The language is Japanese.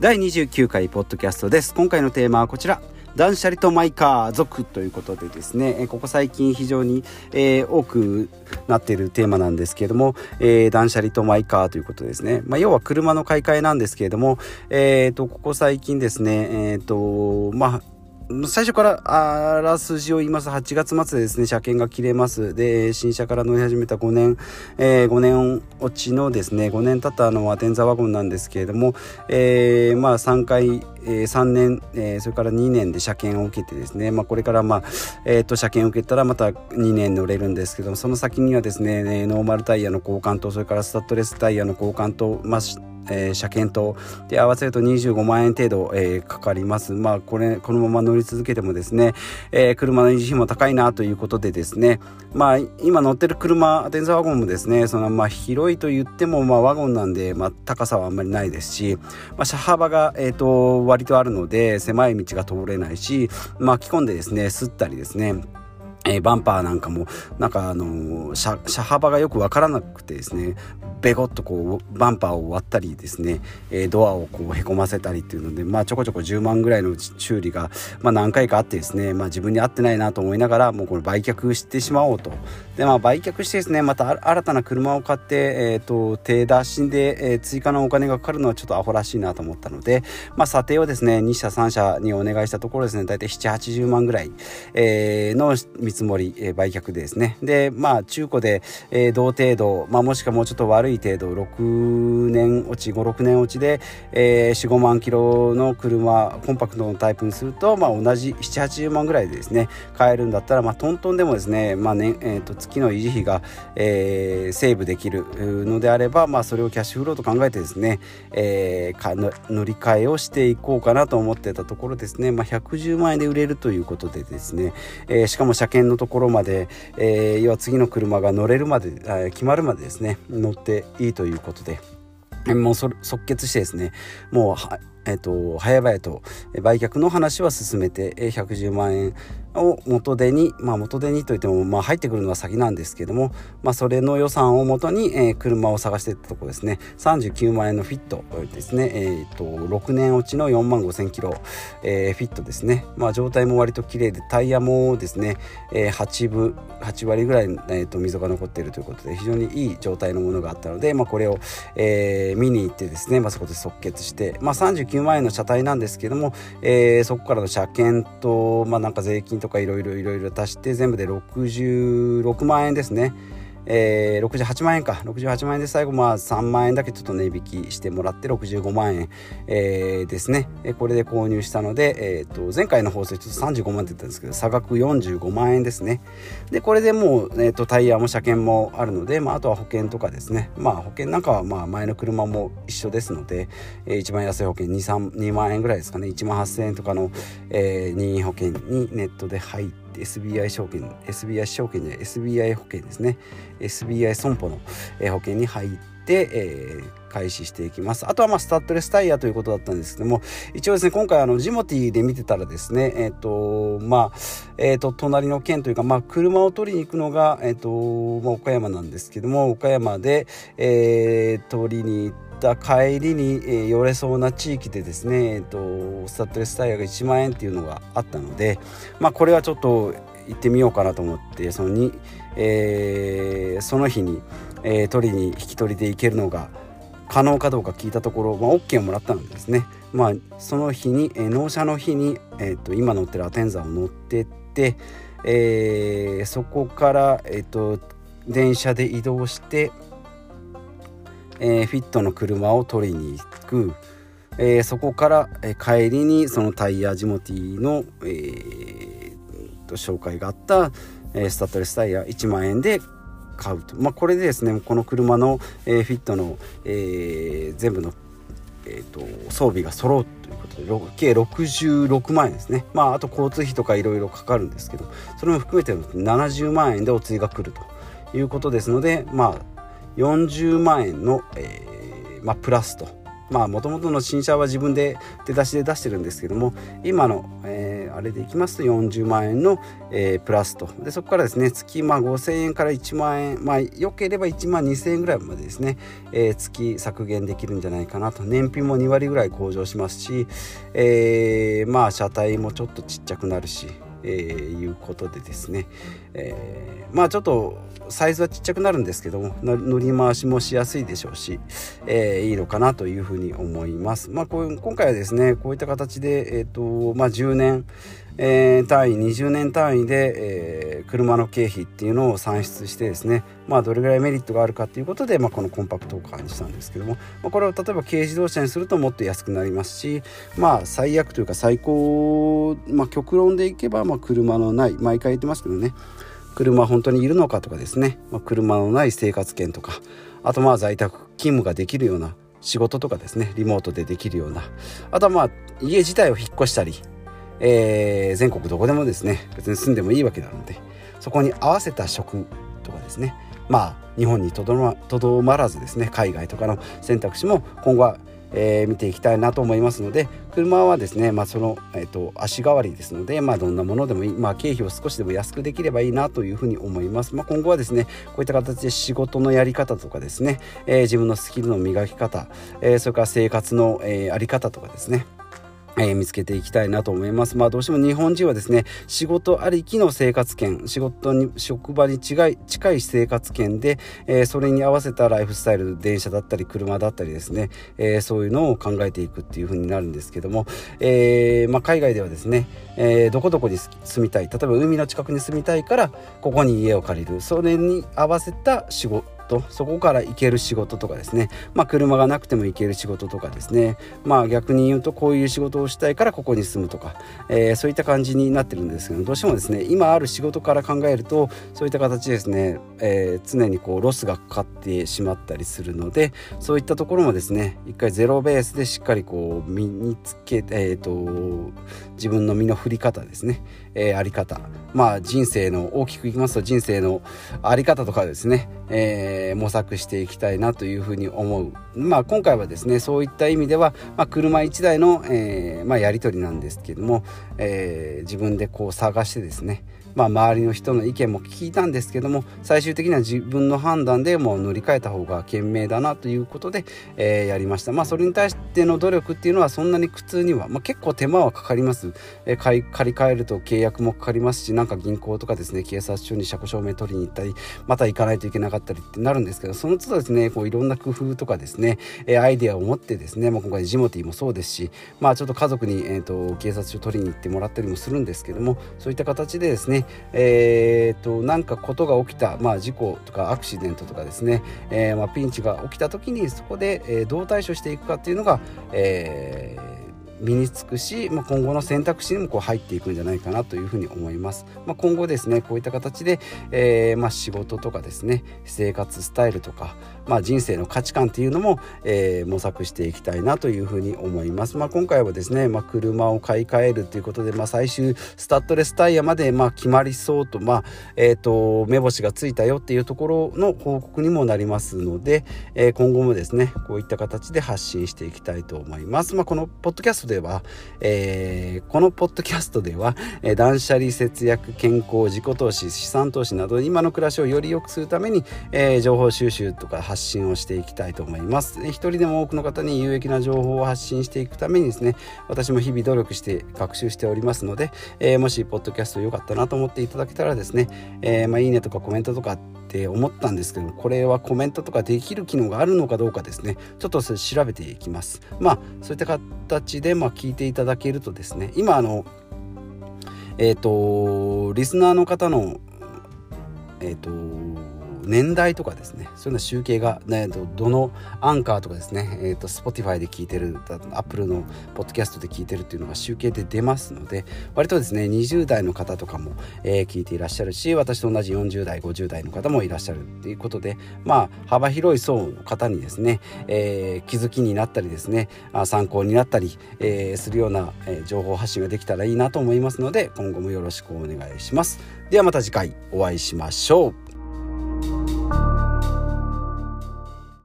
第29回ポッドキャストです。今回のテーマはこちら。断捨離とマイカー族ということでですね。ここ最近非常に、えー、多くなっているテーマなんですけれども、えー、断捨離とマイカーということですね、まあ、要は車の買い替えなんですけれども、えーと、ここ最近ですねえっ、ー、とまあ最初からあらすじを言います。8月末でですね車検が切れます。で新車から乗り始めた5年、えー、5年落ちのですね5年経ったのはテンザワゴンなんですけれども、えー、まあ3回、えー、3年、えー、それから2年で車検を受けてですね、まあ、これからまあ、えー、と車検を受けたらまた2年乗れるんですけどもその先にはですねノーマルタイヤの交換とそれからスタッドレスタイヤの交換と、まあえー、車検とで合わせると25万円程度、えー、かかります。まあこれこのまま乗り続けてもですね、えー、車の維持費も高いなということでですねまあ今乗ってる車電車ワゴンもですねそのまあ広いと言ってもまあワゴンなんで、まあ、高さはあんまりないですし、まあ、車幅が、えーと、割とあるので狭い道が通れないし巻き込んでですね吸ったりですねえー、バンパーなんかもなんかあのー、車車幅がよく分からなくてですねベコッとこうバンパーを割ったりですね、えー、ドアをこうへこませたりっていうので、まあ、ちょこちょこ10万ぐらいの修理が、まあ、何回かあってですね、まあ、自分に合ってないなと思いながらもうこれ売却してしまおうと。で、まあ、売却してですねまた新たな車を買って、えーと、手出しで、えー、追加のお金がかかるのはちょっとアホらしいなと思ったので、まあ、査定をですね2社3社にお願いしたところですね大体780万ぐらい、えー、の見積もり、えー、売却でですね。でまあ中古で、えー、同程度、まあ、もしくはもうちょっと悪い悪い程度6年落ち56年落ちで、えー、45万キロの車コンパクトのタイプにすると、まあ、同じ780万ぐらいでですね買えるんだったら、まあ、トントンでもですね、まあねえー、と月の維持費が、えー、セーブできるのであれば、まあ、それをキャッシュフローと考えてですね、えー、か乗り換えをしていこうかなと思ってたところですね、まあ、110万円で売れるということでですね、えー、しかも車検のところまで、えー、要は次の車が乗れるまで、えー、決まるまでですね乗っていいということで。もう即決してですねもうえーと、早々と売却の話は進めて110万円を元手に、まあ、元手にといっても、まあ、入ってくるのは先なんですけども、まあ、それの予算をもとに、えー、車を探していったところですね。39万円のフィットですね、えーと、6年落ちの4万5千キロ、えー、フィットですね、まあ、状態も割と綺麗でタイヤもですね、えー、8分8割ぐらい、えーと、溝が残っているということで非常にいい状態のものがあったので、まあ、これを、えー、見に行ってですね、まあ、そこで即決して、まあ、39万円の車体なんですけども、えー、そこからの車検と、まあ、なんか税金といろいろいろいろ足して全部で66万円ですね。えー、68万円か。68万円で最後まあ3万円だけちょっと値引きしてもらって65万円、えー、ですね、えこれで購入したので、えーと、前回の放送ちょっと35万って言ったんですけど差額45万円ですね。でこれでもう、えーと、タイヤも車検もあるので、まあ、あとは保険とかですね。まあ保険なんかはまあ前の車も一緒ですので、えー、一番安い保険 2, 2万円ぐらいですかね。1万8000円とかの、えー、任意保険にネットで入って SBI 証券 SBI 証券じゃない SBI 保険ですね。SBI 損保の保険に入って、えー、開始していきます。あとはまあスタッドレスタイヤということだったんですけども一応ですね今回あのジモティで見てたらですねえっ、ー、とまあえっ、ー、と隣の県というかまあ車を取りに行くのがえっ、と、まあ、岡山なんですけども岡山で、えー、取りに行ってた帰りに、えー、寄れそうな地域でですね、えーと、スタッドレスタイヤが1万円っていうのがあったので、まあ、これはちょっと行ってみようかなと思ってそのに、えー、その日に、えー、取りに引き取りで行けるのが可能かどうか聞いたところ、まあ、OK をもらったんですね。まあ、その日に、えー、納車の日に、えーと、今乗ってるアテンザを乗ってって、えー、そこから、えーと電車で移動してえー、フィットの車を取りに行く、えー、そこから、えー、帰りにそのタイヤジモティの、えー、と紹介があった、えー、スタッドレスタイヤ1万円で買うと、まあ、これでですねこの車の、えー、フィットの、えー、全部の、えーと、装備が揃うということで計66万円ですね。まああと交通費とかいろいろかかるんですけどそれも含めて70万円でお釣りが来るということですのでまあ40万円の、えー、まあ、プラスと。まあもともとの新車は自分で出だしで出してるんですけども今の、えー、あれでいきますと40万円の、えー、プラスと。でそこからですね月まあ5000円から1万円まあ良ければ1万2000円ぐらいまでですね、えー、月削減できるんじゃないかなと。燃費も2割ぐらい向上しますし、えー、まあ車体もちょっとちっちゃくなるしえー、いうことでですね、えー、まあちょっとサイズはちっちゃくなるんですけども乗り回しもしやすいでしょうし、えー、いいのかなというふうに思います。まあ、こう今回はですねこういった形で、えーとまあ、10年えー、単位20年単位で、えー、車の経費っていうのを算出してですねまあどれぐらいメリットがあるかということで、まあ、このコンパクトカーにしたんですけども、まあ、これを例えば軽自動車にするともっと安くなりますしまあ最悪というか最高、まあ、極論でいけば、まあ、車のない毎回言ってますけどね車本当にいるのかとかですね、まあ、車のない生活圏とかあとまあ在宅勤務ができるような仕事とかですねリモートでできるようなあとはまあ家自体を引っ越したりえー、全国どこでもですね別に住んでもいいわけなのでそこに合わせた職とかですねまあ日本にとどまとどまらずですね海外とかの選択肢も今後は、えー、見ていきたいなと思いますので車はですね、まあ、その、えーと、足代わりですので、まあ、どんなものでもいい、まあ、経費を少しでも安くできればいいなというふうに思います、まあ、今後はですねこういった形で仕事のやり方とかですね、えー、自分のスキルの磨き方、えー、それから生活の、えー、あり方とかですねえー、見つけていきたいなと思います。まあどうしても日本人はですね、仕事ありきの生活圏、仕事に、職場に違い、近い生活圏で、えー、それに合わせたライフスタイル、電車だったり車だったりですね、えー、そういうのを考えていくっていう風になるんですけども、えまあ海外ではですね、えどこどこに住みたい、例えば海の近くに住みたいから、ここに家を借りる、それに合わせた仕事、事そこから行ける仕事とかですね。まあ車がなくても行ける仕事とかですね。まあ逆に言うとこういう仕事をしたいからここに住むとか、えー、そういった感じになってるんですけどどうしてもですね今ある仕事から考えるとそういった形ですね、えー、常にこうロスがかかってしまったりするのでそういったところもですね一回ゼロベースでしっかりこう身につけえっ、ー、と自分の身の振り方ですね、えー、あり方。まあ人生の大きくいきますと人生のあり方とかですね、えー、模索していきたいなというふうに思う。まあ今回はですねそういった意味では、まあ、車1台の、えーまあ、やり取りなんですけども、えー、自分でこう探してですねまあ、周りの人の意見も聞いたんですけども最終的には自分の判断でもう乗り換えた方が賢明だなということで、えー、やりました。まあそれに対しての努力っていうのはそんなに苦痛には、まあ、結構手間はかかります、えー、借り借り換えると契約もかかりますしなんか銀行とかですね警察署に車庫証明取りに行ったりまた行かないといけなかったりってなるんですけどその都度ですねこういろんな工夫とかですね、え、アイデアを持ってですね、まあ、今回ジモティーもそうですしまあちょっと家族に、えーと、警察署取りに行ってもらったりもするんですけどもそういった形でですね、えーえーと、なんかことが起きた、まあ、事故とかアクシデントとかですね、えー、まあ、ピンチが起きた時にそこで、え、どう対処していくかっていうのが、えー身につくし、まあ、今後の選択肢にもこう入っていくんじゃないかなというふうに思います。まあ、今後ですねこういった形で、えー、まあ、仕事とかですね生活スタイルとか、まあ、人生の価値観っていうのも、えー、模索していきたいなというふうに思います。まあ、今回はですね、ま、車を買い替えるということで、まあ、最終スタッドレスタイヤまでま決まりそうと,、まあえーと、目星がついたよっていうところの報告にもなりますので、え、今後もですねこういった形で発信していきたいと思います。ま、このポッドキャストでは、えー、このポッドキャストでは、えー、断捨離節約健康自己投資資産投資など今の暮らしをより良くするために、えー、情報収集とか発信をしていきたいと思います。一人でも多くの方に有益な情報を発信していくためにですね私も日々努力して学習しておりますので、えー、もしポッドキャスト良かったなと思っていただけたらですね、えー、まあ、いいねとかコメントとかって思ったんですけどこれはコメントとかできる機能があるのかどうかですね。ちょっとそれ調べていきます。まあそういった形でまあ聞いていただけるとですね今あのえっ、ー、とリスナーの方のえっ、ー、と年代とかですねそういうの集計が、ね、どのアンカーとかですね、えーと、Spotify で聞いてる Apple のポッドキャストで聞いてるっていうのが集計で出ますので割とですね20代の方とかも、えー、聞いていらっしゃるし私と同じ40代50代の方もいらっしゃるっていうことでまあ幅広い層の方にですね、えー、気づきになったりですね参考になったり、えー、するような、え情報発信ができたらいいなと思いますので今後もよろしくお願いします。ではまた次回お会いしましょう。